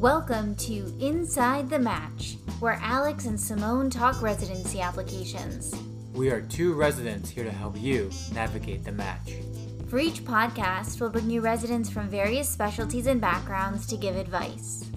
Welcome to Inside the Match, where Alex and Simone talk residency applications. We are two residents here to help you navigate the match. For each podcast, we'll bring you residents from various specialties and backgrounds to give advice.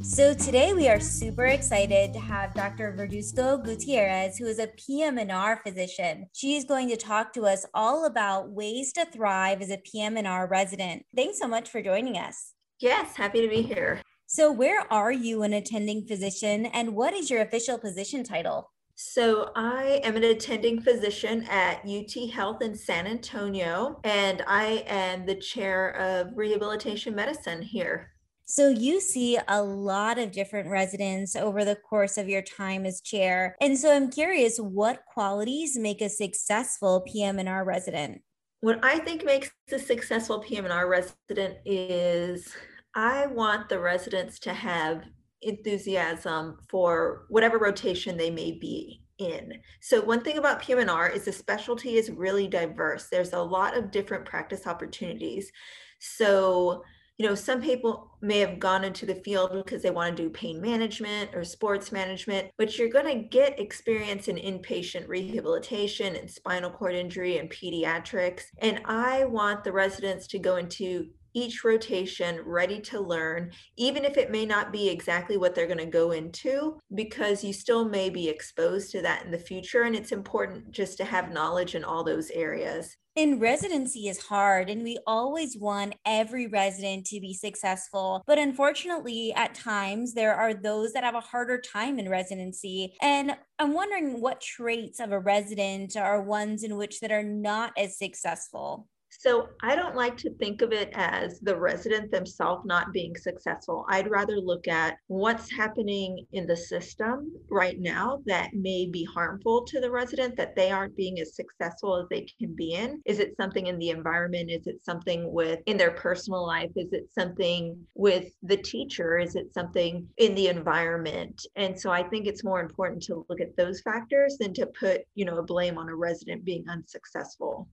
So today we are super excited to have Dr. Verduzco Gutierrez, who is a PM&R physician. She is going to talk to us all about ways to thrive as a PM&R resident. Thanks so much for joining us. Yes, happy to be here. So, where are you an attending physician and what is your official position title? So, I am an attending physician at UT Health in San Antonio, and I am the chair of rehabilitation medicine here. So, you see a lot of different residents over the course of your time as chair. And so, I'm curious what qualities make a successful PM&R resident? What I think makes a successful PM&R resident is I want the residents to have enthusiasm for whatever rotation they may be in. So one thing about PM&R is the specialty is really diverse. There's a lot of different practice opportunities. So, you know, some people may have gone into the field because they want to do pain management or sports management, but you're going to get experience in inpatient rehabilitation and spinal cord injury and pediatrics. And I want the residents to go into each rotation ready to learn, even if it may not be exactly what they're going to go into, because you still may be exposed to that in the future. And it's important just to have knowledge in all those areas. And residency is hard, and we always want every resident to be successful. But unfortunately, at times, there are those that have a harder time in residency. And I'm wondering what traits of a resident are ones in which that are not as successful. So I don't like to think of it as the resident themselves not being successful. I'd rather look at what's happening in the system right now that may be harmful to the resident that they aren't being as successful as they can be in. Is it something in the environment? Is it something with in their personal life? Is it something with the teacher? Is it something in the environment? And so I think it's more important to look at those factors than to put, you know, a blame on a resident being unsuccessful.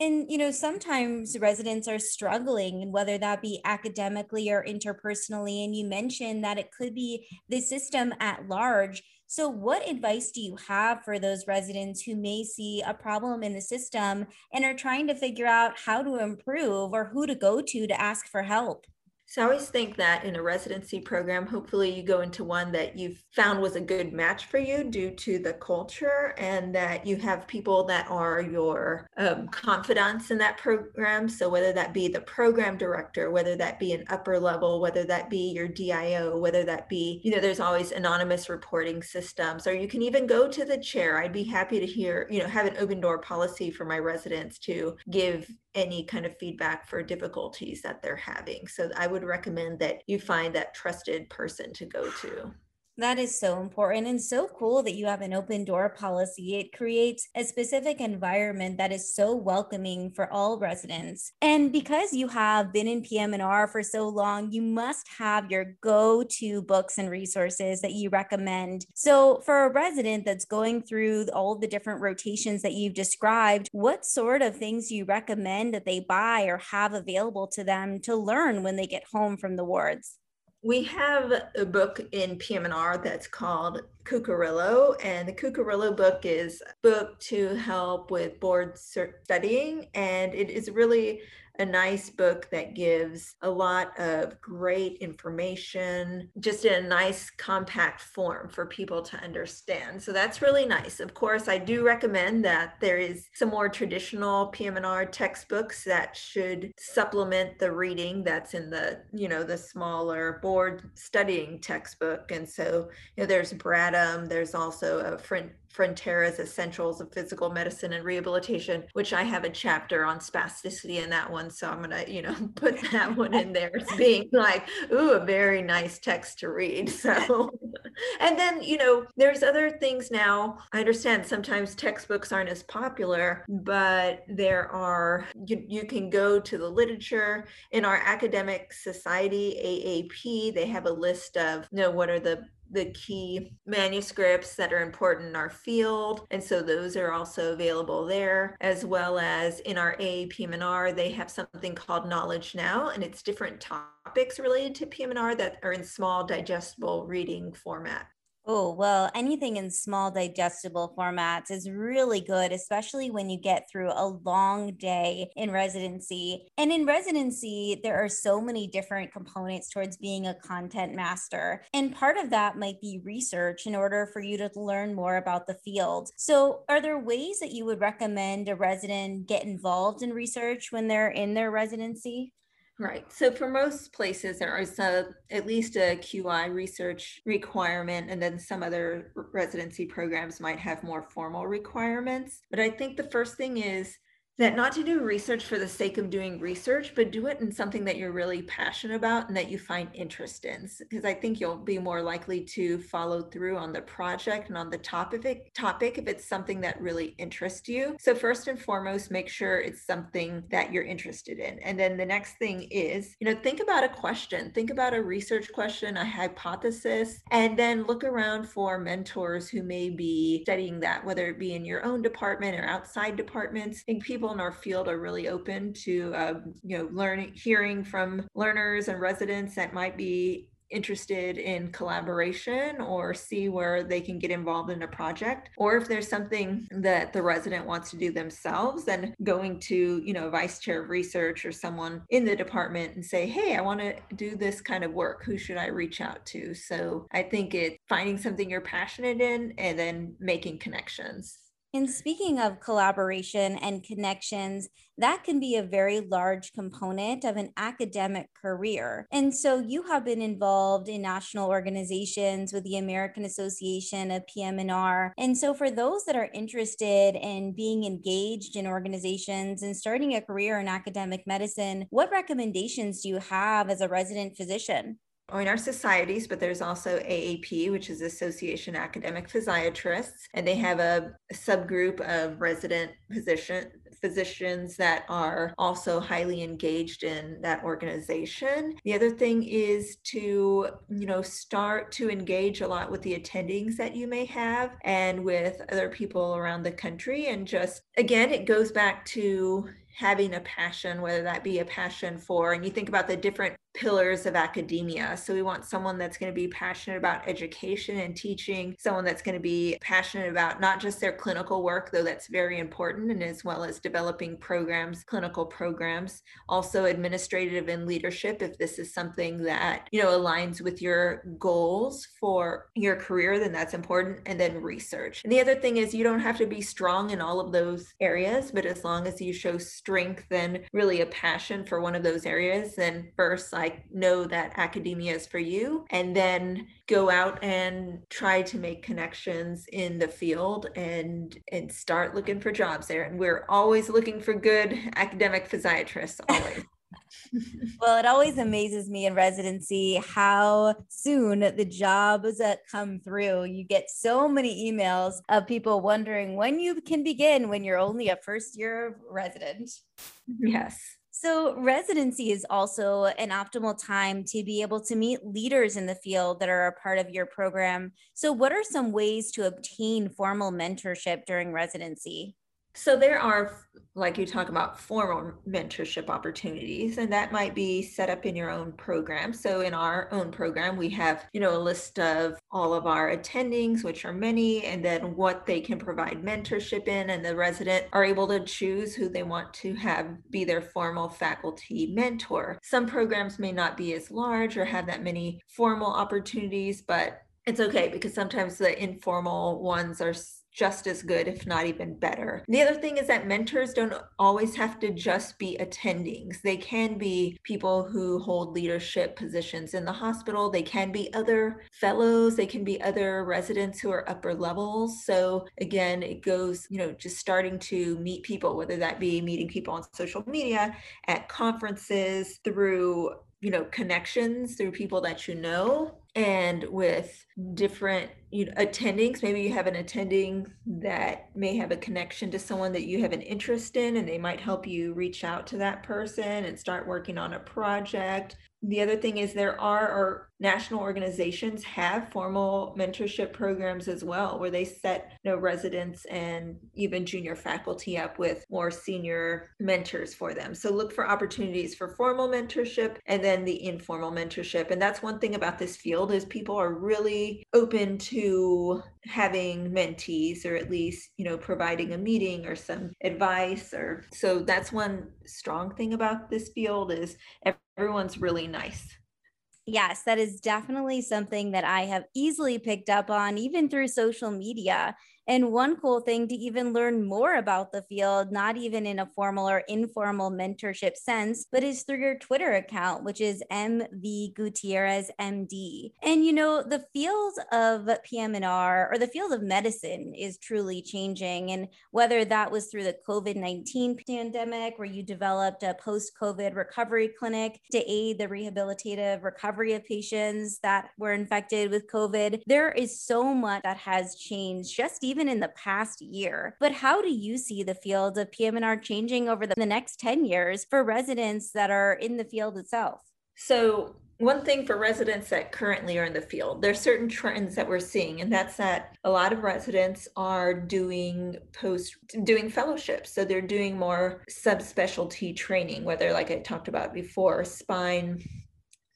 And, you know, sometimes residents are struggling, and whether that be academically or interpersonally. And you mentioned that it could be the system at large. So, what advice do you have for those residents who may see a problem in the system and are trying to figure out how to improve or who to go to to ask for help? So I always think that in a residency program, hopefully you go into one that you've found was a good match for you due to the culture and that you have people that are your um, confidants in that program. So whether that be the program director, whether that be an upper level, whether that be your DIO, whether that be, you know, there's always anonymous reporting systems, or you can even go to the chair. I'd be happy to hear, you know, have an open door policy for my residents to give any kind of feedback for difficulties that they're having. So I would recommend that you find that trusted person to go to. That is so important and so cool that you have an open door policy. It creates a specific environment that is so welcoming for all residents. And because you have been in PM&R for so long, you must have your go-to books and resources that you recommend. So for a resident that's going through all the different rotations that you've described, what sort of things do you recommend that they buy or have available to them to learn when they get home from the wards? We have a book in PM&R that's called Cucurullo, and the Cucurullo book is a book to help with board studying, and it is really a nice book that gives a lot of great information, just in a nice compact form for people to understand. So that's really nice. Of course, I do recommend that there is some more traditional PM&R textbooks that should supplement the reading that's in the, you know, the smaller board studying textbook. And so, you know, there's Braddom, there's also a friend Frontera's Essentials of Physical Medicine and Rehabilitation, which I have a chapter on spasticity in that one. So I'm going to, you know, put that one in there as being like, ooh, a very nice text to read. So, and then, you know, there's other things now. I understand sometimes textbooks aren't as popular, but there are, you, you can go to the literature in our academic society, AAP, they have a list of, you know, what are the the key manuscripts that are important in our field. And so those are also available there, as well as in our AAPM&R, they have something called Knowledge Now, and it's different topics related to PM&R that are in small digestible reading format. Oh, well, anything in small digestible formats is really good, especially when you get through a long day in residency. And in residency, there are so many different components towards being a content master. And part of that might be research in order for you to learn more about the field. So, are there ways that you would recommend a resident get involved in research when they're in their residency? Right. So for most places, there is a, at least a QI research requirement, and then some other residency programs might have more formal requirements. But I think the first thing is that not to do research for the sake of doing research, but do it in something that you're really passionate about and that you find interest in. Because I think you'll be more likely to follow through on the project and on the topic topic if it's something that really interests you. So first and foremost, make sure it's something that you're interested in. And then the next thing is, you know, think about a question, think about a research question, a hypothesis, and then look around for mentors who may be studying that, whether it be in your own department or outside departments. And people people in our field are really open to uh, you know learning hearing from learners and residents that might be interested in collaboration or see where they can get involved in a project. Or if there's something that the resident wants to do themselves then going to you know vice chair of research or someone in the department and say hey i want to do this kind of work. Who should i reach out to? So i think it's finding something you're passionate in and then making connections and speaking of collaboration and connections, that can be a very large component of an academic career. And so you have been involved in national organizations with the American Association of PM&R. And so for those that are interested in being engaged in organizations and starting a career in academic medicine, what recommendations do you have as a resident physician? In our societies, but there's also AAP, which is Association Academic Physiatrists, and they have a, a subgroup of resident physician physicians that are also highly engaged in that organization. The other thing is to, you know, start to engage a lot with the attendings that you may have and with other people around the country and just again it goes back to having a passion, whether that be a passion for, and you think about the different pillars of academia. So we want someone that's going to be passionate about education and teaching, someone that's going to be passionate about not just their clinical work, though that's very important, and as well as developing programs, clinical programs, also administrative and leadership, if this is something that, you know, aligns with your goals for your career, then that's important. And then research. And the other thing is you don't have to be strong in all of those areas, but as long as you show strength and really a passion for one of those areas, then first like know that academia is for you and then go out and try to make connections in the field and and start looking for jobs there and we're always looking for good academic physiatrists always well, it always amazes me in residency how soon the jobs that come through. You get so many emails of people wondering when you can begin when you're only a first year resident. Yes. So, residency is also an optimal time to be able to meet leaders in the field that are a part of your program. So, what are some ways to obtain formal mentorship during residency? So there are, like you talk about, formal mentorship opportunities, and that might be set up in your own program. So in our own program, we have, you know, a list of all of our attendings, which are many, and then what they can provide mentorship in, and the resident are able to choose who they want to have be their formal faculty mentor. Some programs may not be as large or have that many formal opportunities, but it's okay because sometimes the informal ones are just as good, if not even better. The other thing is that mentors don't always have to just be attendings. They can be people who hold leadership positions in the hospital. They can be other fellows. They can be other residents who are upper levels. So again, it goes, you know, just starting to meet people, whether that be meeting people on social media, at conferences, through you know connections through people that you know and with different you know attendings. Maybe you have an attending that may have a connection to someone that you have an interest in and they might help you reach out to that person and start working on a project. The other thing is there are or national organizations have formal mentorship programs as well where they set you know residents and even junior faculty up with more senior mentors for them. So look for opportunities for formal mentorship and then the informal mentorship. And that's one thing about this field is people are really open to having mentees or at least you know providing a meeting or some advice or so that's one strong thing about this field is everyone's really nice Yes, that is definitely something that I have easily picked up on, even through social media. And one cool thing to even learn more about the field, not even in a formal or informal mentorship sense, but is through your Twitter account, which is MV Gutierrez MD. And you know, the field of PM&R or the field of medicine is truly changing. And whether that was through the COVID 19 pandemic, where you developed a post COVID recovery clinic to aid the rehabilitative recovery of patients that were infected with COVID, there is so much that has changed just even even in the past year. But how do you see the field of PM&R changing over the, the next 10 years for residents that are in the field itself? So one thing for residents that currently are in the field, there's certain trends that we're seeing, and that's that a lot of residents are doing post doing fellowships. So they're doing more subspecialty training, whether like I talked about before, spine,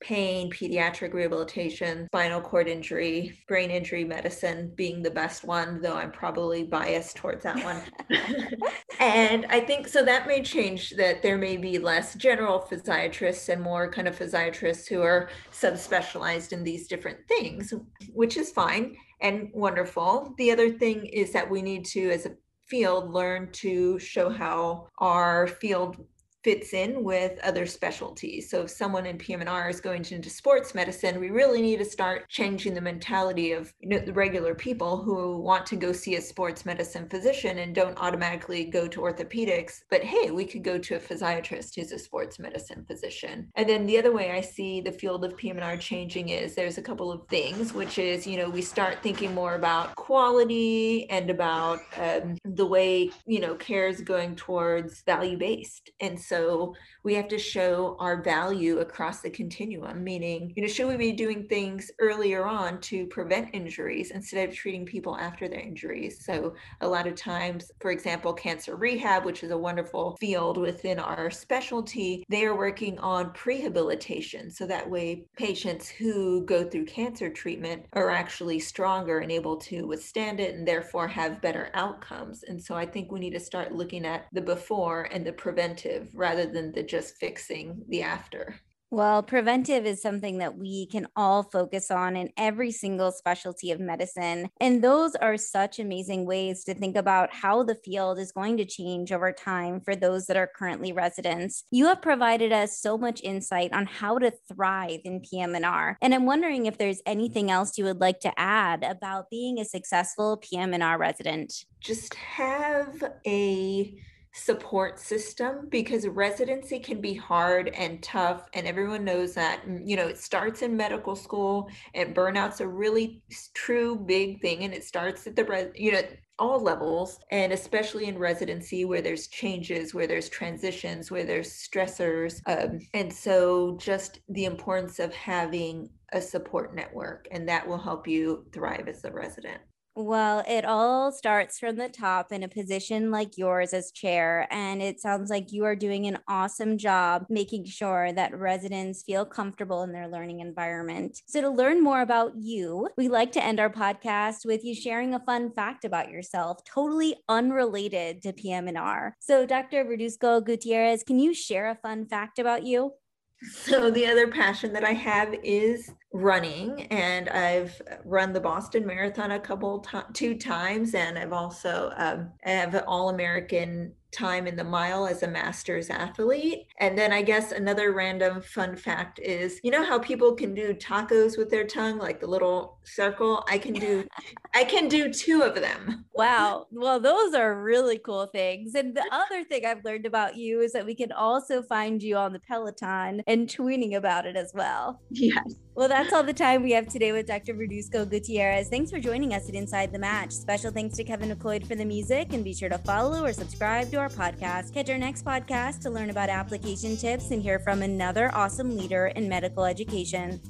pain, pediatric rehabilitation, spinal cord injury, brain injury medicine being the best one, though I'm probably biased towards that one. and I think so that may change that there may be less general physiatrists and more kind of physiatrists who are subspecialized in these different things, which is fine and wonderful. The other thing is that we need to, as a field, learn to show how our field fits in with other specialties. So if someone in PM&R is going into sports medicine, we really need to start changing the mentality of you know, the regular people who want to go see a sports medicine physician and don't automatically go to orthopedics. But hey, we could go to a physiatrist who's a sports medicine physician. And then the other way I see the field of PM&R changing is there's a couple of things, which is, you know, we start thinking more about quality and about um, the way, you know, care is going towards value based. And so so we have to show our value across the continuum, meaning, you know, should we be doing things earlier on to prevent injuries instead of treating people after their injuries? So a lot of times, for example, cancer rehab, which is a wonderful field within our specialty, they are working on prehabilitation. So that way patients who go through cancer treatment are actually stronger and able to withstand it and therefore have better outcomes. And so I think we need to start looking at the before and the preventive rather than the just fixing the after. Well, preventive is something that we can all focus on in every single specialty of medicine. And those are such amazing ways to think about how the field is going to change over time for those that are currently residents. You have provided us so much insight on how to thrive in PM&R. And I'm wondering if there's anything else you would like to add about being a successful PM&R resident. Just have a support system because residency can be hard and tough and everyone knows that you know it starts in medical school and burnout's a really true big thing and it starts at the res- you know all levels and especially in residency where there's changes where there's transitions where there's stressors um, and so just the importance of having a support network and that will help you thrive as a resident well, it all starts from the top in a position like yours as chair. And it sounds like you are doing an awesome job making sure that residents feel comfortable in their learning environment. So, to learn more about you, we like to end our podcast with you sharing a fun fact about yourself, totally unrelated to PM&R. So, Dr. Verduzco Gutierrez, can you share a fun fact about you? So the other passion that I have is running, and I've run the Boston Marathon a couple two times, and I've also um, I have an All American time in the mile as a masters athlete. And then I guess another random fun fact is you know how people can do tacos with their tongue, like the little circle? I can do I can do two of them. Wow. Well, those are really cool things. And the other thing I've learned about you is that we can also find you on the Peloton and tweeting about it as well. Yes. Well, that's all the time we have today with Dr. Verduzco Gutierrez. Thanks for joining us at Inside the Match. Special thanks to Kevin MacLeod for the music, and be sure to follow or subscribe to our podcast. Catch our next podcast to learn about application tips and hear from another awesome leader in medical education.